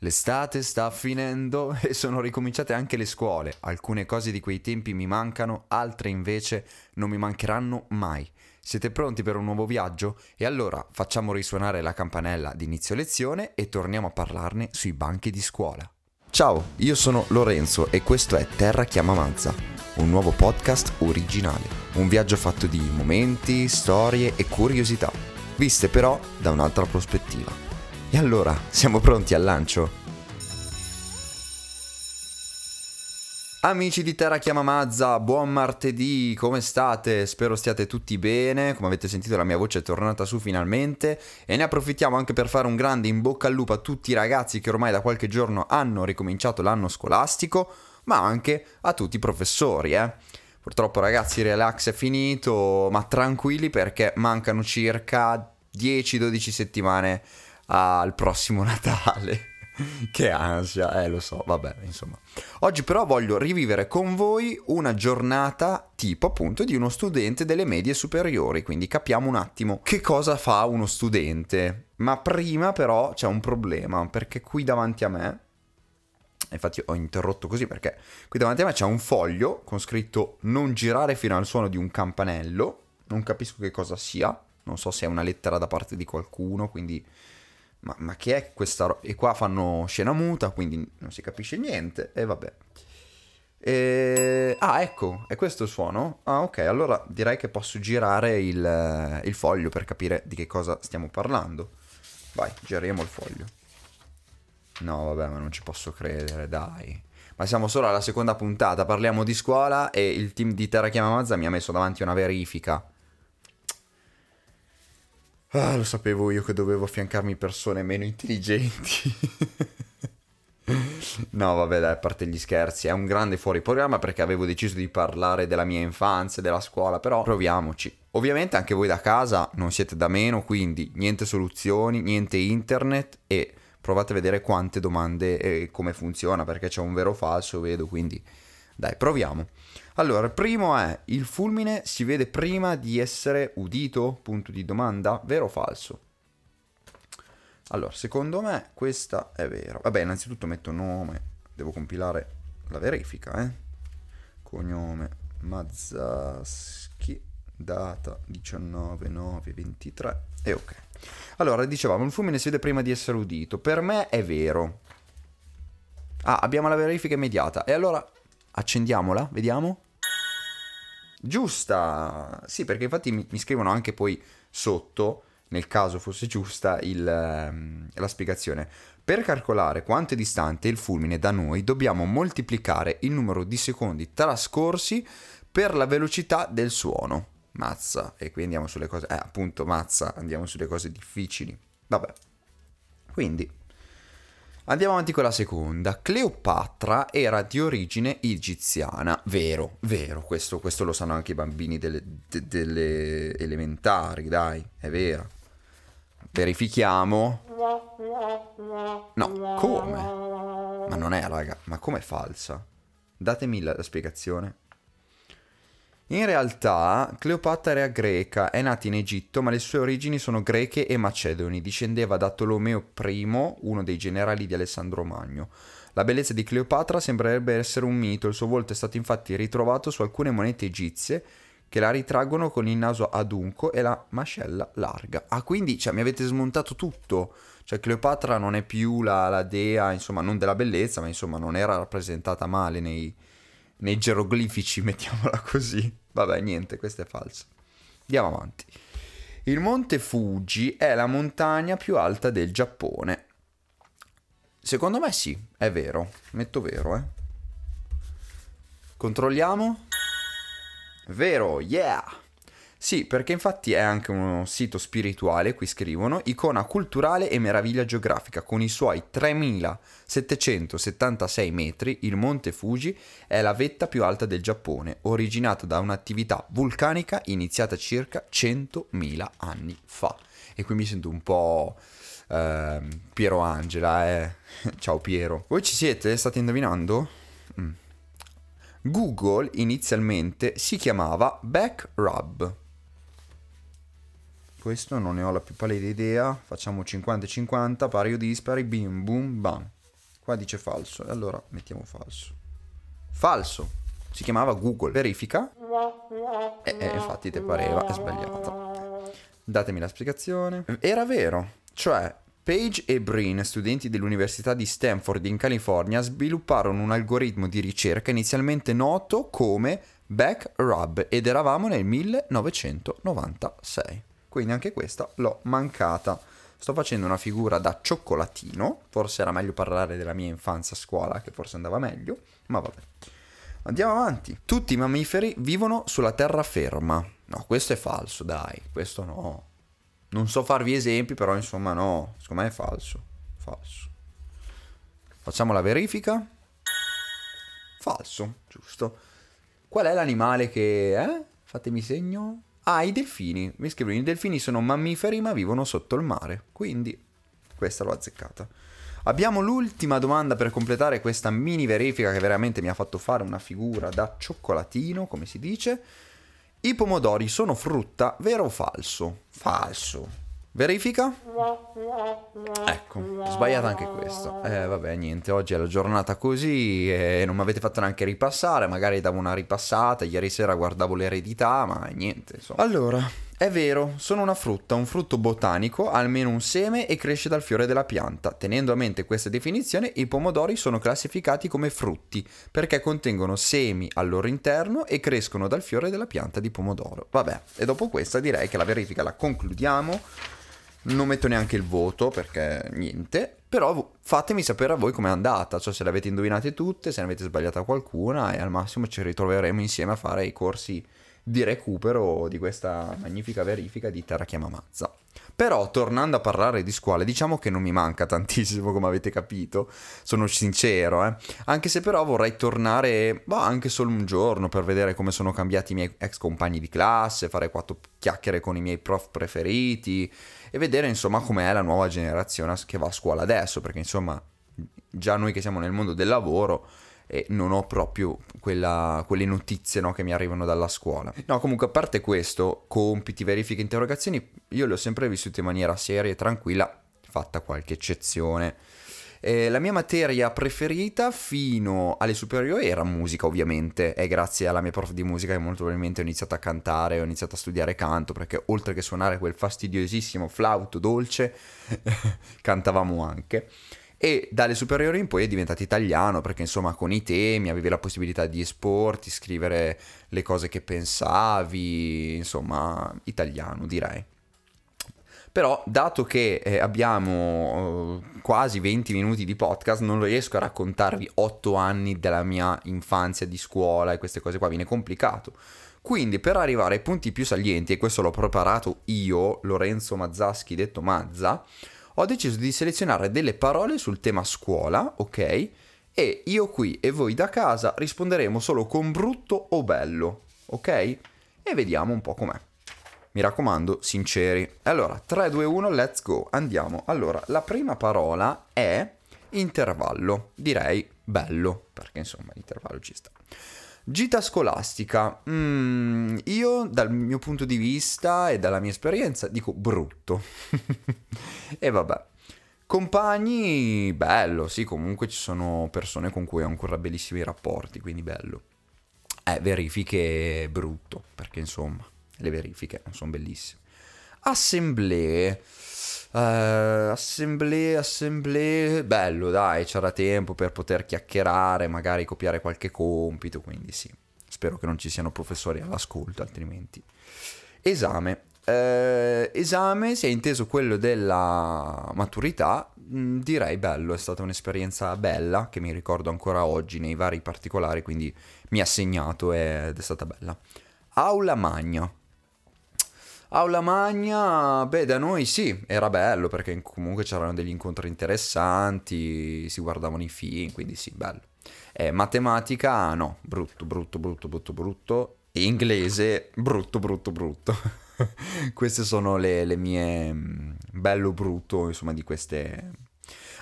L'estate sta finendo e sono ricominciate anche le scuole. Alcune cose di quei tempi mi mancano, altre invece non mi mancheranno mai. Siete pronti per un nuovo viaggio? E allora facciamo risuonare la campanella di inizio lezione e torniamo a parlarne sui banchi di scuola. Ciao, io sono Lorenzo e questo è Terra Chiama Mazza, un nuovo podcast originale. Un viaggio fatto di momenti, storie e curiosità, viste però da un'altra prospettiva. E allora, siamo pronti al lancio? Amici di Terra Chiama Mazza, buon martedì, come state? Spero stiate tutti bene, come avete sentito la mia voce è tornata su finalmente e ne approfittiamo anche per fare un grande in bocca al lupo a tutti i ragazzi che ormai da qualche giorno hanno ricominciato l'anno scolastico, ma anche a tutti i professori, eh. Purtroppo ragazzi relax è finito, ma tranquilli perché mancano circa 10-12 settimane al prossimo Natale. che ansia, eh lo so, vabbè, insomma. Oggi però voglio rivivere con voi una giornata tipo appunto di uno studente delle medie superiori, quindi capiamo un attimo che cosa fa uno studente. Ma prima però c'è un problema, perché qui davanti a me, infatti ho interrotto così perché qui davanti a me c'è un foglio con scritto non girare fino al suono di un campanello, non capisco che cosa sia, non so se è una lettera da parte di qualcuno, quindi ma, ma che è questa roba? E qua fanno scena muta, quindi non si capisce niente, e vabbè. E... Ah, ecco, è questo il suono? Ah, ok, allora direi che posso girare il, il foglio per capire di che cosa stiamo parlando. Vai, giriamo il foglio. No, vabbè, ma non ci posso credere, dai. Ma siamo solo alla seconda puntata, parliamo di scuola e il team di Terra Chiama mi ha messo davanti una verifica. Ah, lo sapevo io che dovevo affiancarmi persone meno intelligenti. no, vabbè, dai, a parte gli scherzi, è un grande fuori programma perché avevo deciso di parlare della mia infanzia, della scuola, però proviamoci. Ovviamente anche voi da casa non siete da meno, quindi niente soluzioni, niente internet e provate a vedere quante domande e come funziona perché c'è un vero o falso, vedo, quindi dai, proviamo. Allora, primo è il fulmine si vede prima di essere udito? Punto di domanda, vero o falso? Allora, secondo me questa è vera. Vabbè, innanzitutto metto nome, devo compilare la verifica, eh. Cognome Mazzaschi, data 19.9.23 e ok. Allora, dicevamo, il fulmine si vede prima di essere udito. Per me è vero. Ah, abbiamo la verifica immediata. E allora accendiamola, vediamo. Giusta! Sì, perché infatti mi, mi scrivono anche poi sotto, nel caso fosse giusta, il, ehm, la spiegazione. Per calcolare quanto è distante il fulmine da noi dobbiamo moltiplicare il numero di secondi trascorsi per la velocità del suono. Mazza, e qui andiamo sulle cose... Eh, appunto, mazza, andiamo sulle cose difficili. Vabbè. Quindi, Andiamo avanti con la seconda. Cleopatra era di origine egiziana. Vero, vero, questo, questo lo sanno anche i bambini delle, de, delle elementari, dai, è vero. Verifichiamo. No, come? Ma non è, raga, ma com'è falsa? Datemi la, la spiegazione. In realtà Cleopatra era greca, è nata in Egitto, ma le sue origini sono greche e macedoni. Discendeva da Tolomeo I, uno dei generali di Alessandro Magno. La bellezza di Cleopatra sembrerebbe essere un mito, il suo volto è stato infatti ritrovato su alcune monete egizie che la ritraggono con il naso adunco e la mascella larga. Ah, quindi cioè, mi avete smontato tutto. Cioè, Cleopatra non è più la, la dea, insomma, non della bellezza, ma insomma, non era rappresentata male nei, nei geroglifici, mettiamola così. Vabbè, niente, questo è falso. Andiamo avanti. Il monte Fuji è la montagna più alta del Giappone. Secondo me sì, è vero. Metto vero, eh. Controlliamo. Vero, yeah! Sì, perché infatti è anche uno sito spirituale, qui scrivono, icona culturale e meraviglia geografica. Con i suoi 3776 metri, il monte Fuji è la vetta più alta del Giappone, originata da un'attività vulcanica iniziata circa 100.000 anni fa. E qui mi sento un po'... Uh, Piero Angela, eh. Ciao Piero. Voi ci siete? State indovinando? Mm. Google inizialmente si chiamava Backrub questo non ne ho la più pallida idea. Facciamo 50-50, pari o dispari, bim bum bam. Qua dice falso. E allora mettiamo falso. Falso. Si chiamava Google. Verifica. E, e infatti te pareva, è sbagliata. Datemi la spiegazione. Era vero. Cioè, Page e Breen, studenti dell'Università di Stanford in California, svilupparono un algoritmo di ricerca inizialmente noto come Backrub ed eravamo nel 1996. Quindi anche questa l'ho mancata. Sto facendo una figura da cioccolatino, forse era meglio parlare della mia infanzia a scuola, che forse andava meglio, ma vabbè. Andiamo avanti. Tutti i mammiferi vivono sulla terraferma. No, questo è falso, dai, questo no. Non so farvi esempi, però insomma no, secondo me è falso. Falso. Facciamo la verifica. Falso, giusto. Qual è l'animale che... Eh? Fatemi segno. Ah, i delfini. Mi scrivono, i delfini sono mammiferi ma vivono sotto il mare. Quindi, questa l'ho azzeccata. Abbiamo l'ultima domanda per completare questa mini verifica che veramente mi ha fatto fare una figura da cioccolatino, come si dice. I pomodori sono frutta, vero o falso? Falso. Verifica? Ecco, sbagliata anche questo. Eh, vabbè, niente, oggi è la giornata così e non mi avete fatto neanche ripassare, magari davo una ripassata, ieri sera guardavo l'eredità, ma niente, insomma. Allora, è vero, sono una frutta, un frutto botanico, almeno un seme e cresce dal fiore della pianta. Tenendo a mente questa definizione, i pomodori sono classificati come frutti perché contengono semi al loro interno e crescono dal fiore della pianta di pomodoro. Vabbè, e dopo questa direi che la verifica la concludiamo non metto neanche il voto perché niente, però fatemi sapere a voi com'è andata, cioè se le avete indovinate tutte, se ne avete sbagliata qualcuna e al massimo ci ritroveremo insieme a fare i corsi di recupero di questa magnifica verifica di Terra Chiama Mazza. Però tornando a parlare di scuole, diciamo che non mi manca tantissimo come avete capito, sono sincero, eh? anche se però vorrei tornare bah, anche solo un giorno per vedere come sono cambiati i miei ex compagni di classe, fare quattro chiacchiere con i miei prof preferiti e vedere insomma com'è la nuova generazione che va a scuola adesso, perché insomma già noi che siamo nel mondo del lavoro e non ho proprio quella, quelle notizie no, che mi arrivano dalla scuola. No, comunque a parte questo, compiti, verifiche, interrogazioni, io le ho sempre vissute in maniera seria e tranquilla, fatta qualche eccezione. Eh, la mia materia preferita fino alle superiori era musica, ovviamente. È grazie alla mia prof di musica che molto probabilmente ho iniziato a cantare, ho iniziato a studiare canto, perché oltre che suonare quel fastidiosissimo flauto dolce, cantavamo anche. E dalle superiori in poi è diventato italiano, perché insomma con i temi avevi la possibilità di esporti, scrivere le cose che pensavi, insomma, italiano direi. Però, dato che eh, abbiamo eh, quasi 20 minuti di podcast, non riesco a raccontarvi 8 anni della mia infanzia di scuola e queste cose qua, viene complicato. Quindi, per arrivare ai punti più salienti, e questo l'ho preparato io, Lorenzo Mazzaschi, detto Mazza, ho deciso di selezionare delle parole sul tema scuola, ok? E io qui e voi da casa risponderemo solo con brutto o bello, ok? E vediamo un po' com'è. Mi raccomando, sinceri. Allora, 3, 2, 1, let's go. Andiamo. Allora, la prima parola è intervallo. Direi bello, perché insomma l'intervallo ci sta. Gita scolastica. Mm, io dal mio punto di vista e dalla mia esperienza dico brutto. e vabbè. Compagni, bello, sì, comunque ci sono persone con cui ho ancora bellissimi rapporti, quindi bello. Eh, verifiche brutto, perché insomma le verifiche sono bellissime. Assemblee. Uh, assemblee, assemblee, bello dai, c'era tempo per poter chiacchierare, magari copiare qualche compito, quindi sì, spero che non ci siano professori all'ascolto, altrimenti. Esame. Uh, esame, si è inteso quello della maturità, mm, direi bello, è stata un'esperienza bella che mi ricordo ancora oggi nei vari particolari, quindi mi ha segnato ed è stata bella. Aula magna. Aula Magna, beh, da noi sì, era bello perché comunque c'erano degli incontri interessanti, si guardavano i film, quindi sì, bello. Eh, matematica, no, brutto, brutto, brutto, brutto, brutto. Inglese, brutto, brutto, brutto. Queste sono le, le mie mm, bello brutto, insomma, di queste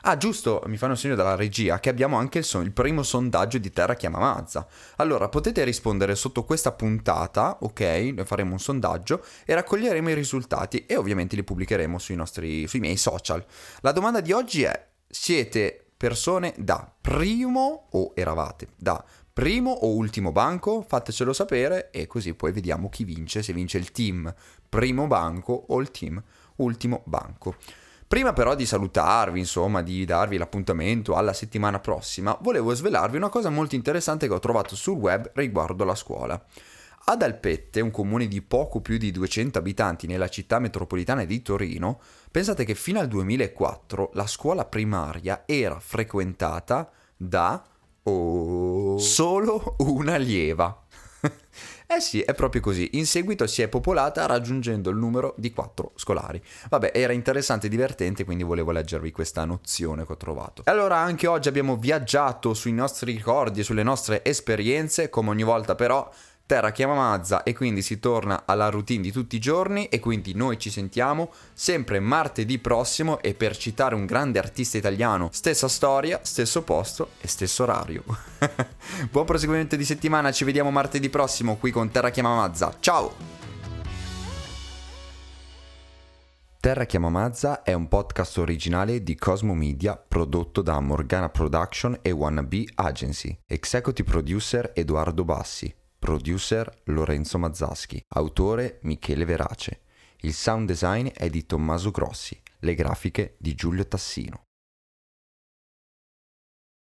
Ah, giusto, mi fanno segno dalla regia che abbiamo anche il, son- il primo sondaggio di Terra Chiama Mazza. Allora, potete rispondere sotto questa puntata, ok? Noi faremo un sondaggio e raccoglieremo i risultati e ovviamente li pubblicheremo sui nostri, sui miei social. La domanda di oggi è, siete persone da primo o eravate da primo o ultimo banco? Fatecelo sapere e così poi vediamo chi vince, se vince il team primo banco o il team ultimo banco. Prima però di salutarvi, insomma, di darvi l'appuntamento alla settimana prossima, volevo svelarvi una cosa molto interessante che ho trovato sul web riguardo la scuola. Ad Alpette, un comune di poco più di 200 abitanti nella città metropolitana di Torino, pensate che fino al 2004 la scuola primaria era frequentata da oh, solo una allieva. eh sì, è proprio così. In seguito si è popolata raggiungendo il numero di 4 scolari. Vabbè, era interessante e divertente, quindi volevo leggervi questa nozione che ho trovato. Allora anche oggi abbiamo viaggiato sui nostri ricordi e sulle nostre esperienze, come ogni volta però Terra chiama Mazza e quindi si torna alla routine di tutti i giorni e quindi noi ci sentiamo sempre martedì prossimo e per citare un grande artista italiano, stessa storia, stesso posto e stesso orario. Buon proseguimento di settimana, ci vediamo martedì prossimo qui con Terra chiama Mazza. Ciao! Terra chiama Mazza è un podcast originale di Cosmo Media prodotto da Morgana Production e Wannabe Agency. Executive producer Edoardo Bassi. Producer Lorenzo Mazzaschi. Autore Michele Verace. Il sound design è di Tommaso Grossi. Le grafiche di Giulio Tassino.